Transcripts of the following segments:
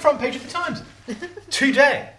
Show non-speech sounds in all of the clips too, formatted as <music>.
Front page of the Times <laughs> today.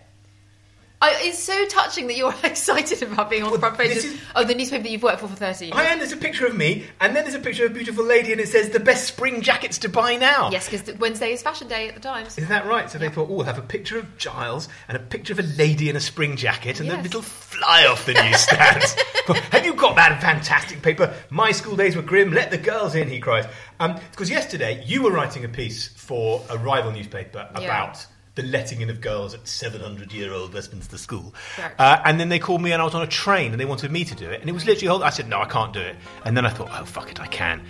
I, it's so touching that you're <laughs> excited about being on the front page of, is- of the newspaper that you've worked for for 30 years. I am. There's a picture of me, and then there's a picture of a beautiful lady, and it says the best spring jackets to buy now. Yes, because Wednesday is fashion day at the Times. Is that right? So they thought, oh, we'll have a picture of Giles and a picture of a lady in a spring jacket and Yes. a little fly off the newsstands. <laughs> have you got that fantastic paper? My school days were grim. Let the girls in, he cries. Um, because yesterday you were writing a piece for a rival newspaper Yeah. about the letting in of girls at 700 year old Westminster School. Uh, and then they called me and I was on a train and they wanted me to do it. And it was literally, I said, no, I can't do it. And then I thought, oh, fuck it, I can.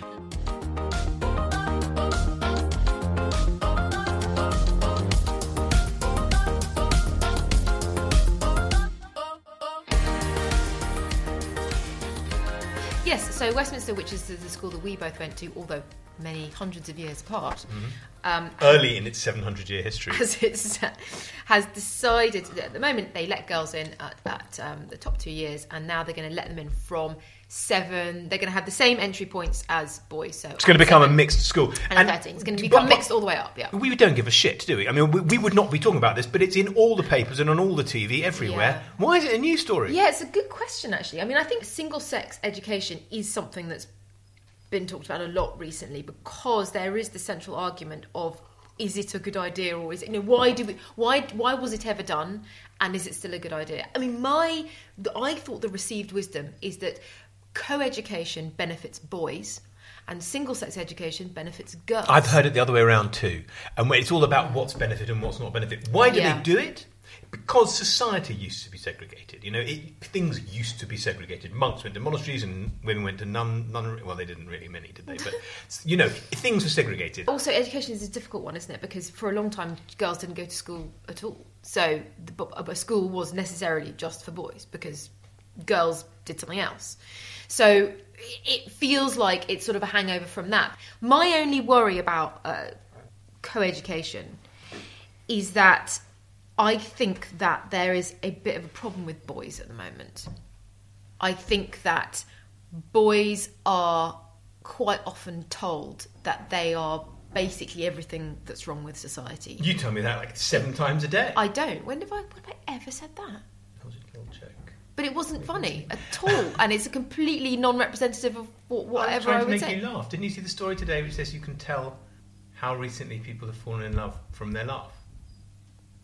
Yes, so Westminster, which is the school that we both went to, although many hundreds of years apart, um, Early in its 700 year history. <laughs> has, it's, has decided that at the moment they let girls in at, at um, the top two years, and now they're going to let them in from seven. They're going to have the same entry points as boys. So It's going to become a mixed school. and, 13. It's going to become but- mixed all the way up. Yeah. We don't give a shit, do we? I mean, we, we would not be talking about this, but it's in all the papers and on all the TV everywhere. Yeah. Why is it a news story? Yeah, it's a good question, actually. I mean, I think single sex education is something that's been talked about a lot recently because there is the central argument of is it a good idea or is it, you know, why do we, why, why was it ever done and is it still a good idea? I mean, my, I thought the received wisdom is that co-education benefits boys and single sex education benefits girls. I've heard it the other way around too. And it's all about what's benefit and what's not benefit. Why do Yeah. they do it? Because society used to be segregated. You know, it, things used to be segregated. Monks went to monasteries and women went to nun, nunnery. Well, they didn't really many, did they? But, <laughs> you know, things were segregated. also education is a difficult one isn't it because for a long time girls didn't go to school at all so the, a school was necessarily just for boys because girls did something else so it feels like it's sort of a hangover from that my only worry about uh, co-education is that i think that there is a bit of a problem with boys at the moment I think that boys are quite often told that they are basically everything that's wrong with society. You tell me that like seven times a day. I don't. When have I, when have I ever said that? That was a little joke. But it wasn't funny at all, and it's a completely non-representative of what, I was whatever trying I to would make say. you laugh. Didn't you see the story today which says you can tell how recently people have fallen in love from their laugh?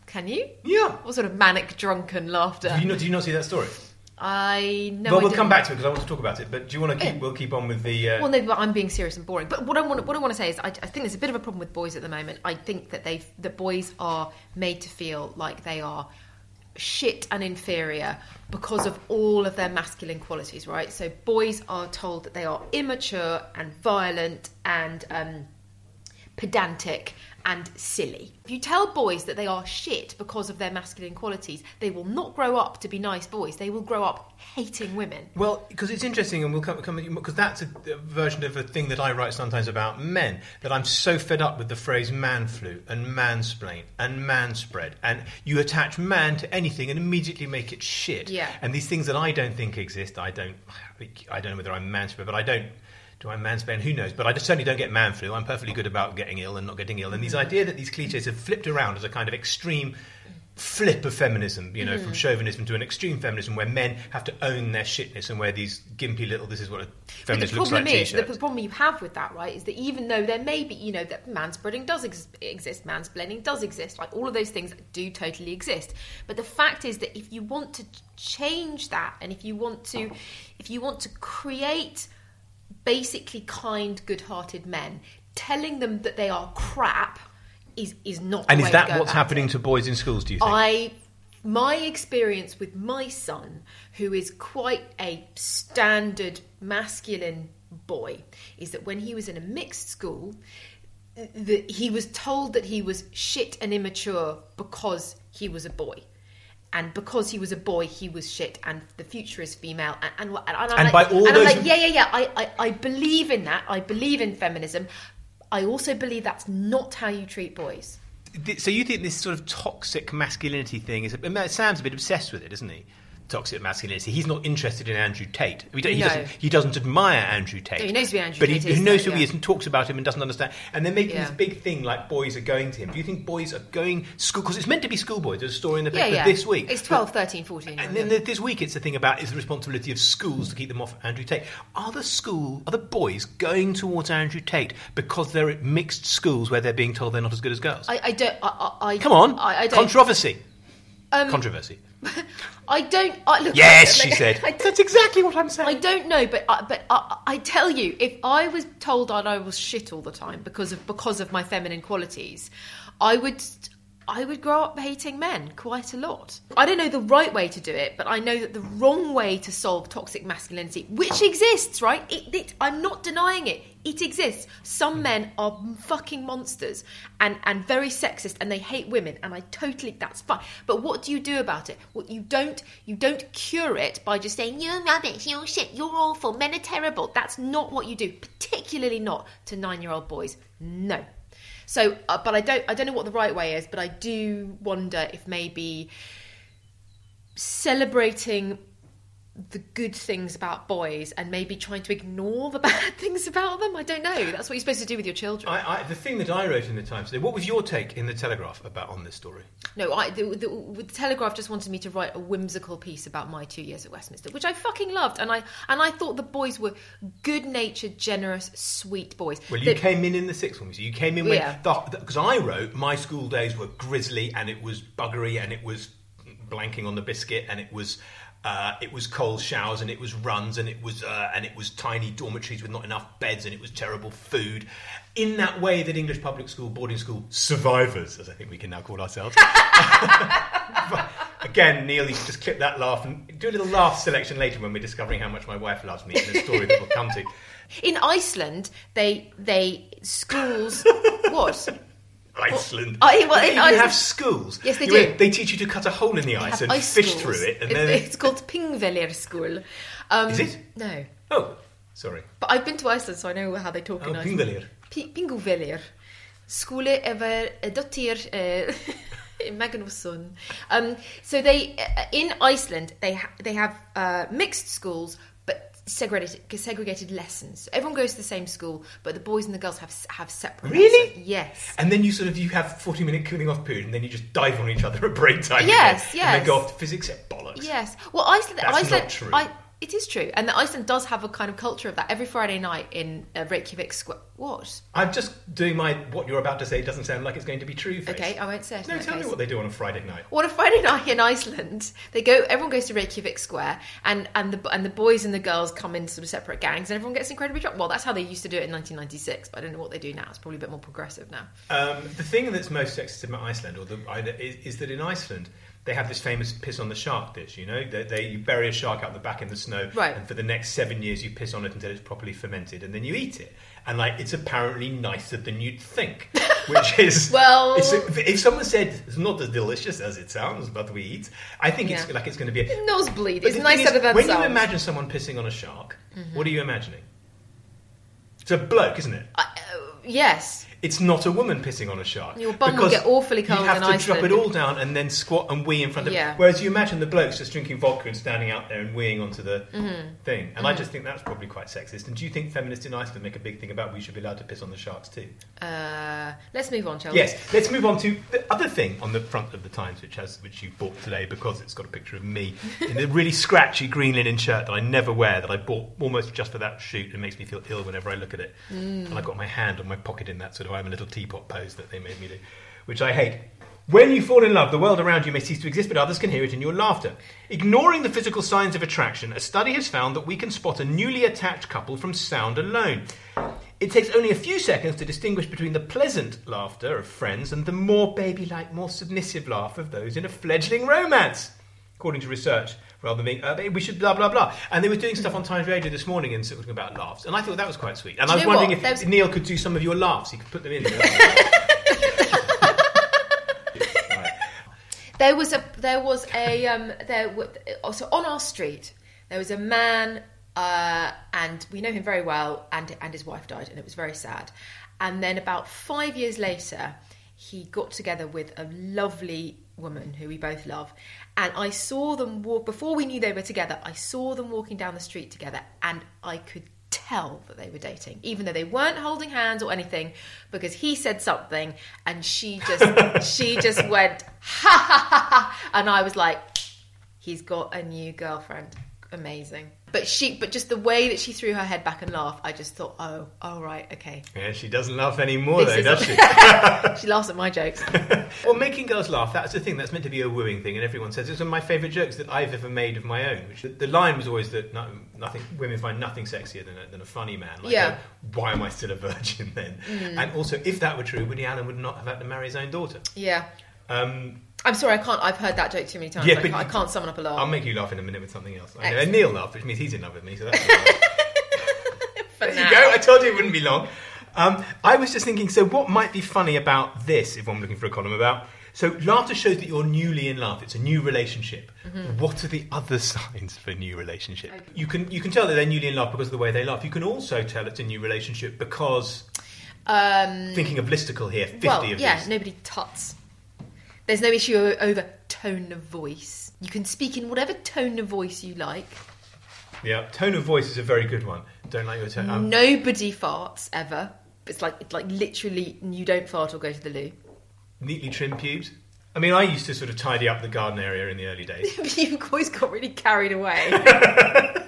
Can you? Yeah. What sort of manic, drunken laughter? Do you, not, do you not see that story? I know. well, I we'll come back to it because I want to talk about it. But do you want to keep? Yeah. We'll keep on with the. Uh, Well, no, but I'm being serious and boring. But what I want, what I want to say is, I, I think there's a bit of a problem with boys at the moment. I think that they, that boys are made to feel like they are shit and inferior because of all of their masculine qualities, right? So boys are told that they are immature and violent and um, pedantic and silly. If you tell boys that they are shit because of their masculine qualities, they will not grow up to be nice boys. They will grow up hating women. Well, because it's interesting, and we'll come because that's a, a version of a thing that I write sometimes about men. That I'm so fed up with the phrase "man flu" and "mansplain" and "manspread," and you attach "man" to anything and immediately make it shit. Yeah. And these things that I don't think exist, I don't. I don't know whether I'm manspread, but I don't. Do I mansplain? Who knows? But I certainly don't get man flu. I'm perfectly good about getting ill and not getting ill. And these idea that these cliches have flipped around as a kind of extreme flip of feminism, you know, Mm-hmm. from chauvinism to an extreme feminism where men have to own their shitness and wear these gimpy little. This is what a feminist the looks problem like. is, the problem you have with that, right, is that even though there may be, you know, that manspreading does ex- exist, mansplaining does exist, like all of those things do totally exist. But the fact is that if you want to change that, and if you want to, if you want to create basically kind, good-hearted men, telling them that they are crap is is not. and is that what's happening it. to boys in schools? Do you think? I my experience with my son, who is quite a standard masculine boy, is that when he was in a mixed school, he was told that he was shit and immature because he was a boy. And because he was a boy, he was shit, and the future is female. And, and, and, I'm And like, by all and I'm those- like, yeah, yeah, yeah. I, I, I believe in that. I believe in feminism. I also believe that's not how you treat boys. So you think this sort of toxic masculinity thing is? I mean, Sam's a bit obsessed with it, isn't he? Toxic masculinity. He's not interested in Andrew Tate. He, he No. doesn't. He doesn't admire Andrew Tate. No, he knows who Andrew but Tate he, is, he knows though, who he is and talks about him and doesn't understand. And they're making Yeah. this big thing like boys are going to him. Do you think boys are going school because it's meant to be schoolboys? There's a story in the paper yeah. this week. It's 12, 13, 14. And then this week, it's the thing about is the responsibility of schools to keep them off Andrew Tate. Are the school, are the boys going towards Andrew Tate because they're at mixed schools where they're being told they're not as good as girls? I, I don't. I, I, I- Come on, I, I don't. controversy. Um, Controversy. <laughs> I don't. I, look, Yes, I- she said. I, <laughs> That's exactly what I'm saying. I don't know, but I, but I, I tell you, if I was told that I was shit all the time because of because of my feminine qualities, I would. I would grow up hating men quite a lot. I don't know the right way to do it, but I know that the wrong way to solve toxic masculinity, which exists, right? It, it, I'm not denying it. It exists. Some men are fucking monsters and, and very sexist and they hate women, and I totally that's fine. But what do you do about it? What you don't you don't cure it by just saying you're rubbish, you're shit, you're awful, men are terrible. That's not what you do, particularly not to nine year old boys. No. So, uh, but I don't, I don't know what the right way is, but I do wonder if maybe celebrating the good things about boys and maybe trying to ignore the <laughs> bad things about them. I don't know. That's what you're supposed to do with your children. I, I, the thing that I wrote in the Times today. What was your take in the Telegraph about on this story? No, I, the, the, the Telegraph just wanted me to write a whimsical piece about my two years at Westminster, which I fucking loved, and I and I thought the boys were good-natured, generous, sweet boys. Well, you That- came in in the sixth one. So you came in when Yeah. because I wrote my school days were grisly and it was buggery and it was blanking on the biscuit and it was. Uh, it was cold showers and it was runs and it was uh, and it was tiny dormitories with not enough beds and it was terrible food. In that way, that English public school, boarding school survivors, as I think we can now call ourselves. <laughs> <laughs> Again, Neil, you just clip that laugh and do a little laugh selection later when we're discovering how much my wife loves me in a story that we'll come to. <laughs> in Iceland, they they schools what? Iceland. I- well, You even Iceland- have schools. Yes, they You- do. They teach you to cut a hole in the ice and ice fish schools. through it, and it's, then it's called Pingvellir School. Um, Is it? No, oh, sorry. but I've been to Iceland, so I know how they talk Oh, in Iceland. Pingvellir. P- Pingvellir. Skole över dottir <laughs> uh, Magnusson. Um, so they uh, in Iceland they ha- they have uh, mixed schools, segregated segregated lessons. Everyone goes to the same school, but the boys and the girls have have separate. Really? lessons. Yes. And then you sort of you have forty minute cooling off period, and then you just dive on each other at break time. Yes, again, And then yes. go off to physics. at Bollocks. Yes. Well, Iceland. That's Iceland. not true. I, it is true, and the Iceland does have a kind of culture of that. Every Friday night in uh, Reykjavik Square. What? I'm just doing my what you're about to say doesn't sound like it's going to be true. Face. Okay, I won't say it. No, tell me what they do on a Friday night. Well, on a Friday <laughs> night in Iceland, they go. Everyone goes to Reykjavik Square, and and the and the boys and the girls come in sort of separate gangs, and everyone gets incredibly drunk. Well, that's how they used to do it in 1996, but I don't know what they do now. It's probably a bit more progressive now. Um, the thing that's most sexist about Iceland, or the, is, is that in Iceland they have this famous piss on the shark dish. You know, they, they you bury a shark out the back in the snow, Right. and for the next seven years you piss on it until it's properly fermented, and then you eat it. And like, it's apparently nicer than you'd think, <laughs> which is Well- if someone said it's not as delicious as it sounds, but we eat, I think it's like it's going to be a Nosebleed. It's nicer is, than when sounds. you imagine someone pissing on a shark, what are you imagining? It's a bloke, isn't it? Uh, yes. It's not a woman pissing on a shark. Your bum will get awfully cold You have in to drop it all down and then squat and wee in front of Yeah. it. Whereas you imagine the blokes just drinking vodka and standing out there and weeing onto the Mm-hmm. thing. And I just think that's probably quite sexist. And do you think feminists in Iceland make a big thing about we should be allowed to piss on the sharks too? Uh, let's move on, shall we? Yes, let's move on to the other thing on the front of the Times, which has which you bought today because it's got a picture of me in a really <laughs> scratchy green linen shirt that I never wear that I bought almost just for that shoot. It makes me feel ill whenever I look at it, and I've got my hand on my pocket in that sort of I'm a little teapot pose that they made me do, which I hate. When you fall in love, the world around you may cease to exist, but others can hear it in your laughter. Ignoring the physical signs of attraction, a study has found that we can spot a newly attached couple from sound alone. It takes only a few seconds to distinguish between the pleasant laughter of friends and the more baby like, more submissive laugh of those in a fledgling romance. According to research, rather than being, uh, we should blah, blah, blah. And they were doing stuff on Times Radio this morning and talking about laughs. And I thought that was quite sweet. And I you was know wondering what? if Neil could do some of your laughs. He could put them in. <laughs> There was a there was a um, there w- also on our street there was a man uh, and we know him very well and and his wife died and it was very sad and then about five years later he got together with a lovely woman who we both love and I saw them walk before we knew they were together I saw them walking down the street together and I could tell that they were dating, even though they weren't holding hands or anything, because he said something and she just <laughs> she just went ha ha ha ha, and I was like, he's got a new girlfriend, amazing. But she, but just the way that she threw her head back and laughed, I just thought, oh, oh right, okay. Yeah, she doesn't laugh anymore, This though, does she? <laughs> She laughs at my jokes. <laughs> Well, making girls laugh, that's the thing. That's meant to be a wooing thing, and everyone says it's one of my favourite jokes that I've ever made of my own. Which the line was always that no, nothing women find nothing sexier than a, than a funny man. Like, Yeah. Mm. oh, why am I still a virgin then? And also, if that were true, Woody Allen would not have had to marry his own daughter. Yeah. Um, I'm sorry, I can't. I've heard that joke too many times. Yeah, I, can't, I can't summon up a laugh. I'll make you laugh in a minute with something else. I know. And Neil laughed, which means he's in love with me. So that's all right. <laughs> For There now. you go. I told you it wouldn't be long. Um, I was just thinking, so what might be funny about this, if I'm looking for a column about? So laughter shows that you're newly in love. It's a new relationship. Mm-hmm. What are the other <laughs> signs for a new relationship? You can you can tell that they're newly in love because of the way they laugh. You can also tell it's a new relationship because Um, thinking of listicle here, fifty well, of yeah, these. nobody tuts. There's no issue over tone of voice. You can speak in whatever tone of voice you like. Yeah, tone of voice is a very good one. Don't like your tone. Um, Nobody farts ever. It's like it's like literally you don't fart or go to the loo. neatly trimmed pubes. I mean, I used to sort of tidy up the garden area in the early days. <laughs> You've always got really carried away. <laughs>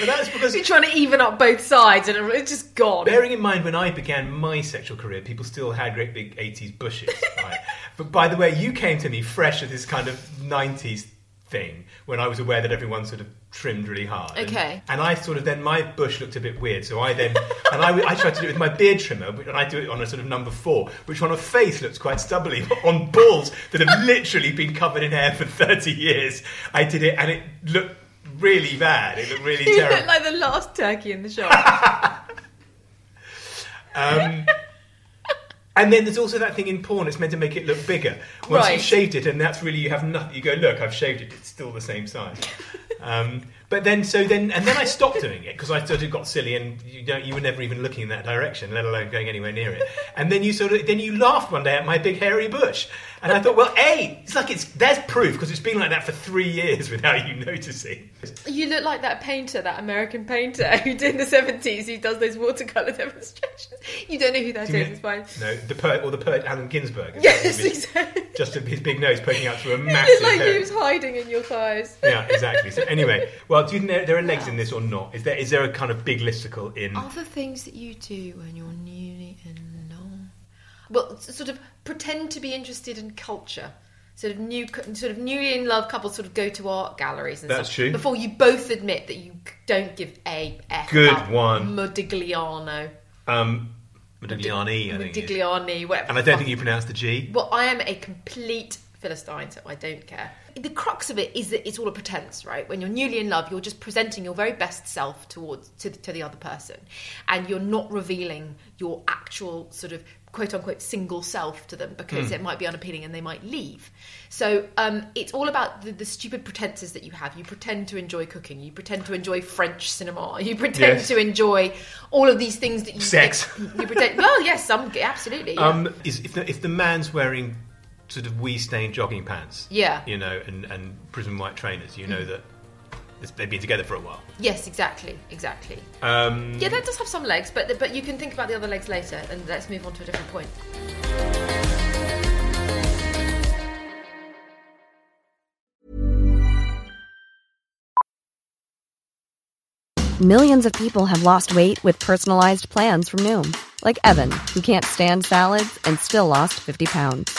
But that's because You're trying to even up both sides, and it's just gone. Bearing in mind, when I began my sexual career, people still had great big 80s bushes. Right? <laughs> but by the way, you came to me fresh at this kind of 90s thing when I was aware that everyone sort of trimmed really hard. And- Okay. And, I sort of then, my bush looked a bit weird, so I then, and I, I tried to do it with my beard trimmer, and I do it on a sort of number four, which on a face looks quite stubbly, but on balls that have <laughs> literally been covered in hair for 30 years, I did it and it looked really bad. It looked really <laughs> you terrible. look like the last turkey in the shop. <laughs> Um, and then there's also that thing in porn. It's meant to make it look bigger. Once Right. you've shaved it, and that's really you have nothing. You go, look, I've shaved it. It's still the same size. <laughs> Um, but then, so then, and then I stopped doing it because I sort of got silly, and you don't, you were never even looking in that direction, let alone going anywhere near it. And then you sort of, then you laughed one day at my big hairy bush, and I thought, well, a, it's like it's there's proof because it's been like that for three years <laughs> without you noticing. you look like that painter, that American painter <laughs> who did in the seventies, who does those watercolor <laughs> demonstrations. You don't know who that is. It's fine. No, the poet or the poet Allen Ginsberg. Yes, his- exactly. Just his big nose poking out through a You massive. look like hair. he was hiding in your thighs. yeah, exactly. So anyway, well, do you think there, there are legs in this or not? Is there is there a kind of big listicle in? Other things that you do when you're newly in love. Well, sort of pretend to be interested in culture. Sort of new, sort of newly in love couples sort of go to art galleries and That's stuff true. before you both admit that you don't give a f Good about one. Modigliano, Um, Modigliani, I think. it is. Modigliani, whatever. And I don't think you pronounce the G. Well, I am a complete Philistine, so I don't care. The crux of it is that it's all a pretense, right? When you're newly in love, you're just presenting your very best self towards to, to the other person, and you're not revealing your actual sort of quote unquote single self to them because it might be unappealing and they might leave. So um, it's all about the, the stupid pretenses that you have. You pretend to enjoy cooking, you pretend to enjoy French cinema, <laughs> you pretend Yes. to enjoy all of these things that you Sex. You pretend. Well, yes, some absolutely. yeah. Um, is if the, if the man's wearing sort of wee stained jogging pants, Yeah. you know, and, and prism white trainers, you know that it's- they've been together for a while. Yes, exactly, exactly. Um, Yeah, that does have some legs, but but you can think about the other legs later, and let's move on to a different point. Millions of people have lost weight with personalized plans from Noom, like Evan, who can't stand salads and still lost 50 pounds.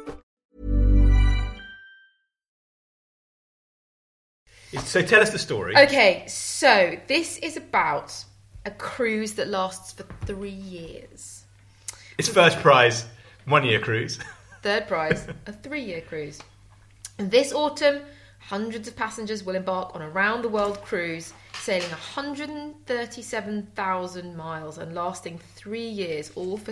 So tell us the story. Okay, so this is about a cruise that lasts for three years. It's first prize, one year cruise. <laughs> Third prize, a three year cruise. And this autumn, hundreds of passengers will embark on a round the world cruise, sailing 137,000 miles and lasting three years, all for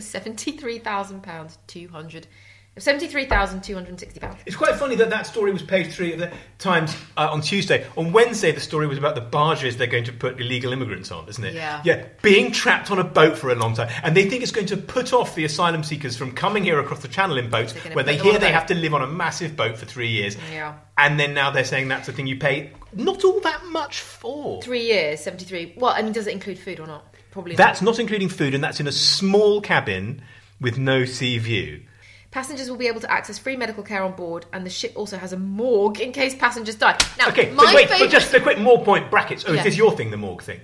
£73,000, 200 £73,260. It's quite funny that that story was page three of the Times uh, on Tuesday. On Wednesday, the story was about the barges they're going to put illegal immigrants on, isn't it? Yeah. Yeah, being trapped on a boat for a long time. And they think it's going to put off the asylum seekers from coming here across the channel in boats, where they put them on hear they have to live on a massive boat for three years. Yeah. And then now they're saying that's the thing you pay not all that much for. Three years, 73 Well, I mean, does it include food or not? Probably That's not. not including food, and that's in a small cabin with no sea view. Passengers will be able to access free medical care on board, and the ship also has a morgue in case passengers die. Now, Okay, my but wait, favourite... but just a quick more point brackets. Oh, Yeah. is this your thing, the morgue thing?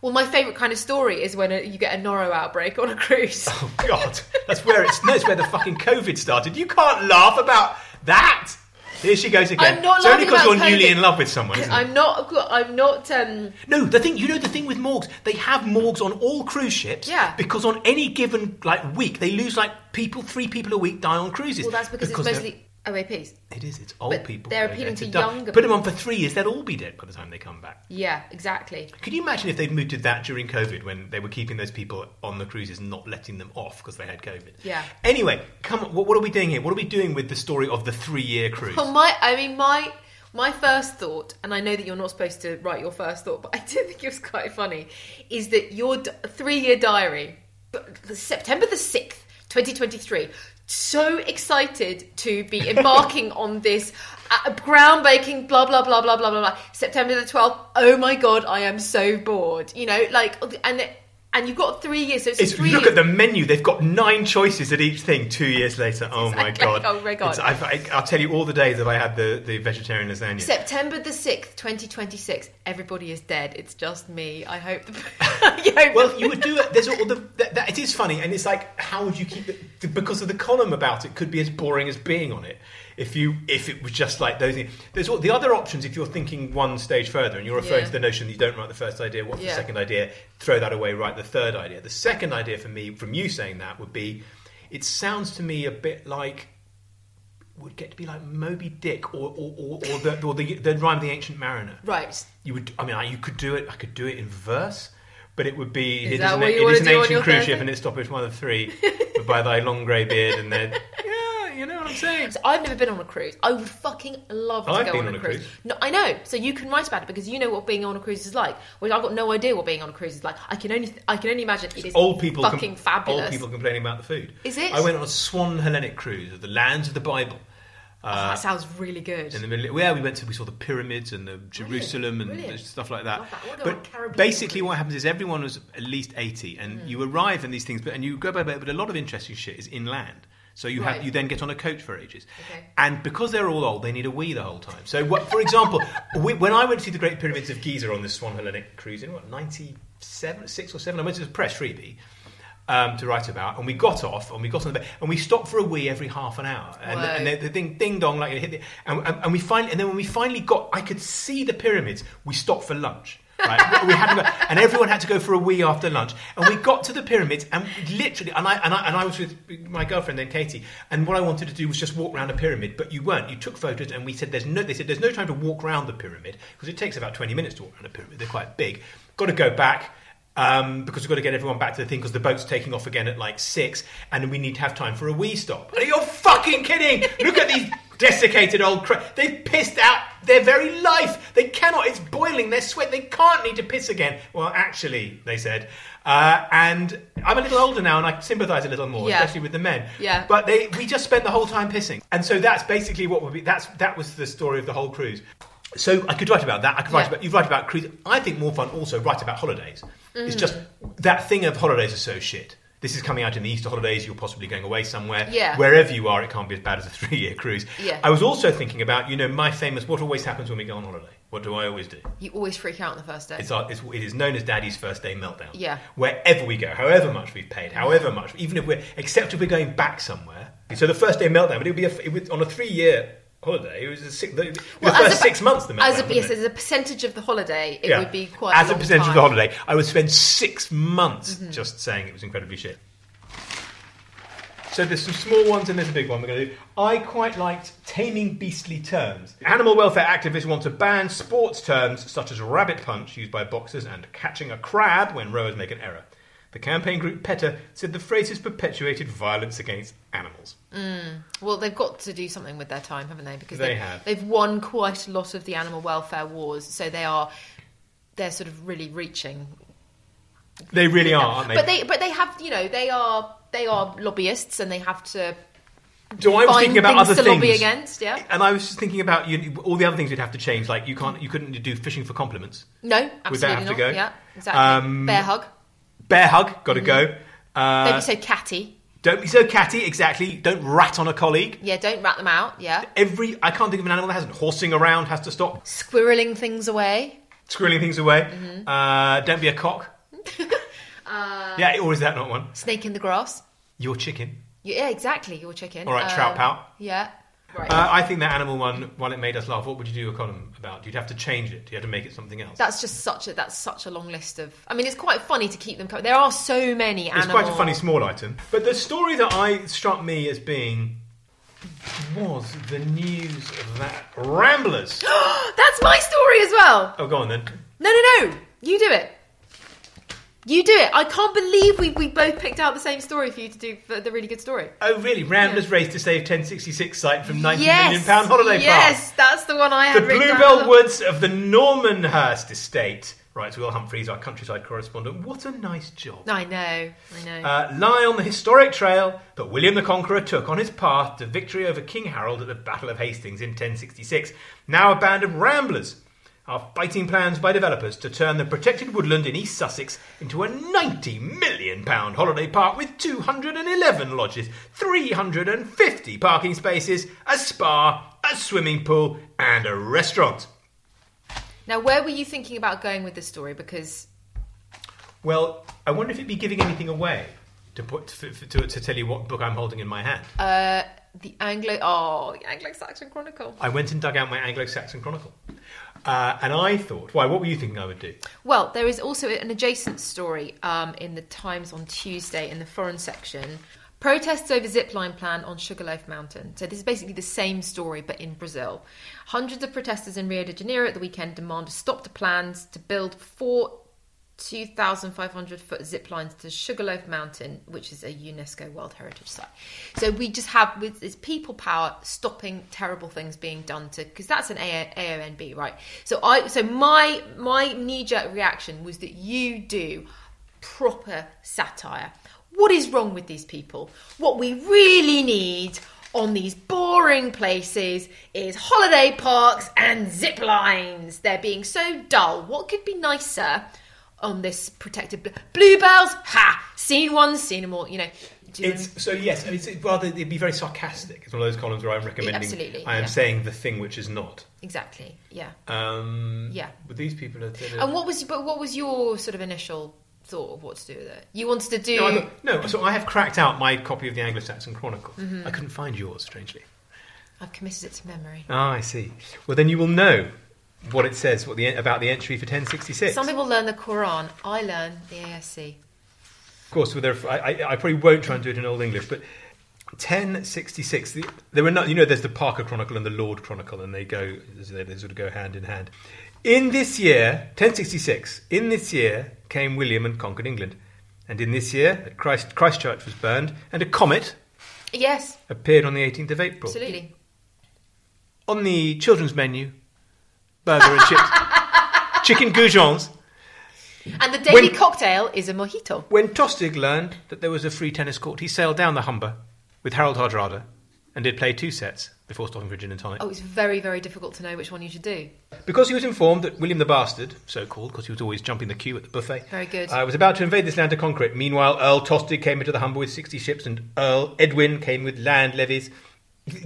Well, my favourite kind of story is when uh you get a noro outbreak on a cruise. Oh God, that's where it's that's where the fucking COVID started. You can't laugh about that. Here she goes again. I'm not it's only because you're newly in love with someone, isn't it? I'm not. I'm not. Um, No, the thing you know the thing with morgues, they have morgues on all cruise ships. Yeah. Because on any given like week, they lose like people, three people a week die on cruises. well, that's because, they're- it's mostly OAPs. It is. It's old But people. they're appealing to younger Put them on for three years, they'll all be dead by the time they come back. Yeah, exactly. Could you imagine if they'd moved to that during COVID when they were keeping those people on the cruises and not letting them off because they had COVID? Yeah. Anyway, come on. What, what are we doing here? What are we doing with the story of the three-year cruise? Well, my. I mean, my. My first thought, and I know that you're not supposed to write your first thought, but I do think it was quite funny, is that your three-year diary, September the sixth, 2023. So excited to be embarking on this uh, groundbreaking, blah blah blah blah blah blah blah. September the twelfth. Oh my god, I am so bored. You know, like, and and you've got three years. So it's, It's, three look years. at the menu. They've got nine choices at each thing. Two years later, oh my god! Oh my God. I, I'll tell you all the days that I had the, the vegetarian lasagna. September the 6th, 2026. Everybody is dead. It's just me. I hope. The, <laughs> hope well, the- you would do it. There's all the that, that, it is funny, and it's like how would you keep it because of the column about it could be as boring as being on it. If you if it was just like those things. There's all, the other options if you're thinking one stage further and you're referring Yeah. to the notion that you don't write the first idea, what's Yeah. the second idea? Throw that away, write the third idea. The second idea for me, from you saying that, would be it sounds to me a bit like would get to be like Moby Dick or or, or, or the or the, the rhyme of the ancient mariner. Right. You would. I mean, I, you could do it. I could do it in verse, but it would be. Is it that an, it is an ancient cruise ship, and it stoppeth one of three. by thy long grey beard, and then <laughs> you know what I'm saying. So I've never been on a cruise. I would fucking love to I've go been on, a cruise. No, I know. So you can write about it because you know what being on a cruise is like. Whereas I've got no idea what being on a cruise is like. I can only I can only imagine it is Old people, com- fucking fabulous. Old people complaining about the food. Is it? I went on a Swan Hellenic cruise of the lands of the Bible. Oh, that uh, sounds really good. in the middle. Yeah, we went to we saw the pyramids and the Jerusalem and brilliant. stuff like that. That. I wanna go on a But basically, what happens is everyone was at least eighty, and hmm. you arrive in these things, but and you go by, boat. but a lot of interesting shit is inland. So you have you then get on a coach for ages, Okay. and because they're all old, they need a wee the whole time. So, what, for example, <laughs> we, when I went to see the Great Pyramids of Giza on this Swan Hellenic cruise in what ninety seven, six or seven, I went to the press freebie um, to write about, and we got off and we got on the bed and we stopped for a wee every half an hour, and, and the, the thing ding dong like it hit the, and, and, and we finally and then when we finally got, I could see the pyramids. We stopped for lunch. Right, we hadn't got, and everyone had to go for a wee after lunch. And we got to the pyramids, and literally, and I and I, and I was with my girlfriend then Katie. And what I wanted to do was just walk around a pyramid, but you weren't. You took photos, and we said there's no. They said there's no time to walk around the pyramid because it takes about 20 minutes to walk around a pyramid. They're quite big. Got to go back um, because we've got to get everyone back to the thing because the boat's taking off again at like six, and we need to have time for a wee stop. Are you fucking kidding? Look at these desiccated old cra- They've pissed out their very life. They cannot. It's boiling. They're sweat. They can't need to piss again. Well, actually, they said. Uh, and I'm a little older now, and I sympathise a little more, Yeah. especially with the men. Yeah. But they, we just spent the whole time pissing, and so that's basically what would be. That's that was the story of the whole cruise. So I could write about that. I could write Yeah. about you write about cruise. I think more fun also write about holidays. It's Mm. just that thing of holidays are so shit. This is coming out in the Easter holidays. You're possibly going away somewhere. Yeah. Wherever you are, it can't be as bad as a <laughs> three-year cruise. Yeah. I was also thinking about you know my famous. What always happens when we go on holiday? What do I always do? You always freak out on the first day. It's, our, it's it is known as Daddy's first day meltdown. Yeah. Wherever we go, however much we've paid, however much, even if we're except if we're going back somewhere. So the first day meltdown, but it would be a, it would, on a three-year holiday. It was a six, the, the Well, first a- six months. The as a, yes, it? as a percentage of the holiday, it Yeah. would be quite as a, a percentage time. of the holiday. I would spend six months Mm-hmm. just saying it was incredibly shit. So there's some small ones and there's a big one we're going to do. I quite liked taming beastly terms. Animal welfare activists want to ban sports terms such as rabbit punch used by boxers and catching a crab when rowers make an error. The campaign group PETA said the phrase phrases perpetuated violence against animals. Well, they've got to do something with their time, haven't they? Because They they've, they've won quite a lot of the animal welfare wars, so they are they're sort of really reaching. They really are, aren't they? But they but they have you know they are they are lobbyists and they have to Do I was thinking about things other to things. lobby against. Yeah. And I was just thinking about you, all the other things you'd have to change. Like you can't, you couldn't do fishing for compliments. No, absolutely Would that have to go? Yeah, exactly. Um, Bear hug. Bear hug, got to go. Uh, Don't be so catty. don't be so catty. Exactly. Don't rat on a colleague. Yeah, don't rat them out. Yeah. Every I can't think of an animal that hasn't. Horsing around has to stop. Squirreling things away. Squirreling things away. Mm-hmm. Uh, don't be a cock. <laughs> Uh, yeah, or is that not one? Snake in the grass. Your chicken. Yeah, exactly. Your chicken. All right, trout pout. Yeah. Right. Uh, I think that animal one, while it made us laugh, what would you do a column about? You'd have to change it. You have to make it something else. That's just such a that's such a long list of. I mean, it's quite funny to keep them. Co- there are so many It's quite a funny small item. But the story that I struck me as being was the news that Ramblers. <gasps> That's my story as well. oh, go on then. No, no, no. You do it. You do it. I can't believe we, we both picked out the same story for you to do for the really good story. Oh, really? Ramblers race to save 1066 site from 90 yes. million pound holiday park. Yes, that's the one I The had down. Bluebell Woods of the Normanhurst estate. Writes Will Humphreys, our countryside correspondent. What a nice job. I know. I know. Uh, lie on the historic trail that William the Conqueror took on his path to victory over King Harold at the Battle of Hastings in 1066. Now a band of ramblers are fighting plans by developers to turn the protected woodland in East Sussex into a 90 million pound holiday park with 211 lodges, 350 parking spaces, a spa, a swimming pool, and a restaurant. now, where were you thinking about going with this story? Because Well, I wonder if it'd be giving anything away to put to, to, to tell you what book I'm holding in my hand. Uh, the Anglo oh the Anglo-Saxon Chronicle. I went and dug out my Anglo-Saxon Chronicle, uh, and I thought, why? What were you thinking I would do? Well, there is also an adjacent story um, in the Times on Tuesday in the foreign section. Protests over zipline plan on Sugarloaf Mountain. So this is basically the same story, but in Brazil. Hundreds of protesters in Rio de Janeiro at the weekend demand to stop to plans to build four 2,500 foot zip lines to Sugarloaf Mountain, which is a UNESCO World Heritage Site. So we just have with this people power stopping terrible things being done to because that's an AONB, right? So I so my my knee jerk reaction was that you do proper satire. What is wrong with these people? What we really need on these boring places is holiday parks and zip lines. They're being so dull. What could be nicer? On this protected bl- bluebells. Ha! Seen one, seen them all. You know. you know- It's so yes, and it's rather it'd be very sarcastic. It's one of those columns where I'm recommending. Absolutely, I am yeah. saying the thing which is not. exactly. Yeah. Um, Yeah. But these people are. they're- And what was but what was your sort of initial thought of what to do with it? You wanted to do. No, I thought- no, so I have cracked out my copy of the Anglo-Saxon Chronicle. Mm-hmm. I couldn't find yours, strangely. I've committed it to memory. Ah, I see. Well, then you will know what it says what the, about the entry for 1066. Some people learn the Quran. I learn the ASC. Of course, with their, I, I, I probably won't try and do it in Old English, but 1066. The, there were not, you know, there's the Parker Chronicle and the Laud Chronicle, and they go, they, they sort of go hand in hand. In this year, 1066, in this year came William and conquered England, and in this year Christ, Christchurch was burned, and a comet Yes, appeared on the 18th of April. absolutely. On the children's menu, burger and chips, <laughs> chicken goujons. And the daily When- cocktail is a mojito. When Tostig learned that there was a free tennis court, he sailed down the Humber with Harold Hardrada and did play two sets before stopping for gin and tonic. Oh, it's very, very difficult to know which one you should do. Because he was informed that William the Bastard, so called because he was always jumping the queue at the buffet, Very good. uh, was about to invade this land to conquer it. Meanwhile, Earl Tostig came into the Humber with 60 ships and Earl Edwin came with land levies.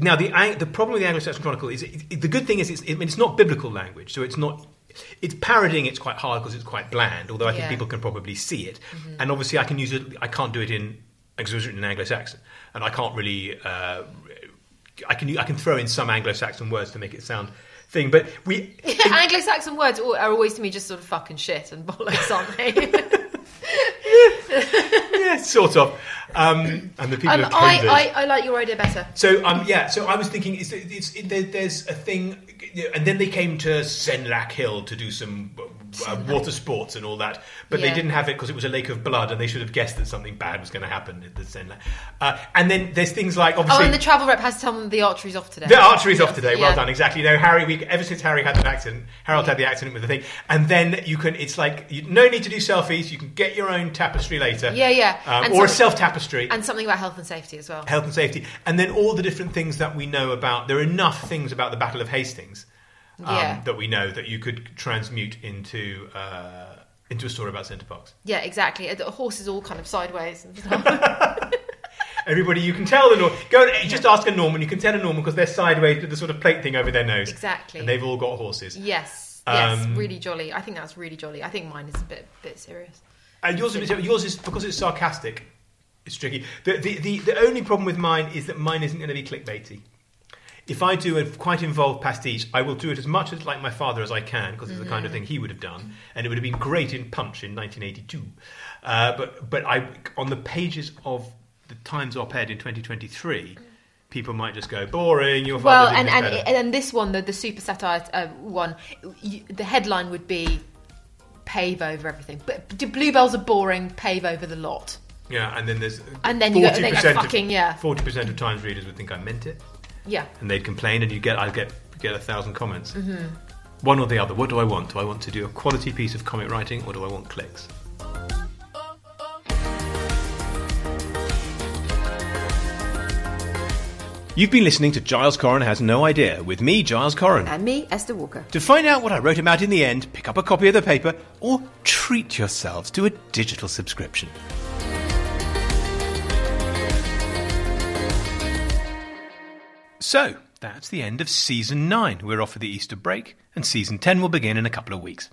Now, the, the problem with the Anglo-Saxon Chronicle is it, it- the good thing is it's, it, it's not biblical language, so it's not. It's parodying. It's quite hard because it's quite bland. Although I think Yeah. people can probably see it, and obviously I can use it. I can't do it in because it was written in Anglo-Saxon, and I can't really. Uh, I can I can throw in some Anglo-Saxon words to make it sound thing, but we <laughs> Anglo-Saxon words are are always to me just sort of fucking shit and bollocks, aren't they? <laughs> yeah, sort of. Um, and the people um, I, I, I like your idea better. So um, yeah, so I was thinking, it's, it's, it, there, there's a thing, and then they came to Senlac Hill to do some uh, water sports and all that, but they didn't have it because it was a lake of blood, and they should have guessed that something bad was going to happen at the Senlac. Uh, and then there's things like Oh, and the travel rep has to tell them the archery's off today. The archery's off today. Well Yeah. done. Exactly. You know, Harry. We, ever since Harry had that accident, Harold had the accident with the thing, and then you can. It's like you, no need to do selfies. You can get your own tapestry later. Yeah, yeah. Um, or a self tapestry And something about health and safety as well. health and safety, and then all the different things that we know about. There are enough things about the Battle of Hastings um, Yeah. that we know that you could transmute into uh, into a story about Center Parcs. Yeah, exactly. The horse is all kind of sideways and stuff. <laughs> Everybody, you can tell the Norman. Go and just ask a Norman. You can tell a Norman because they're sideways with the sort of plate thing over their nose. Exactly. and they've all got horses. yes, yes, Um, really jolly. I think that's really jolly. I think mine is a bit, bit serious. And yours, is- yours is because it's sarcastic. It's tricky. The, the, the, the only problem with mine is that mine isn't going to be clickbaity. If I do a quite involved pastiche, I will do it as much as like my father as I can because it's the kind of thing he would have done, and it would have been great in Punch in 1982. Uh, but but I on the pages of the Times op-ed in 2023, people might just go boring. Your Well, and this and, and this one, the, the super satire uh, one, you, the headline would be "Pave over everything," but bluebells are boring. Pave over the lot. Yeah, and then there's And then you go- they go, 40% of- "Fucking yeah." 40% of Times readers would think I meant it. Yeah. and they'd complain, and you get I'd get get a thousand comments. Mm-hmm. One or the other. What do I want? Do I want to do a quality piece of comic writing, or do I want clicks? You've been listening to Giles Coren Has No Idea with me, Giles Coren. And me, Esther Walker. To find out what I wrote about in the end, pick up a copy of the paper or treat yourselves to a digital subscription. So, that's the end of season 9. We're off for the Easter break, and season 10 will begin in a couple of weeks.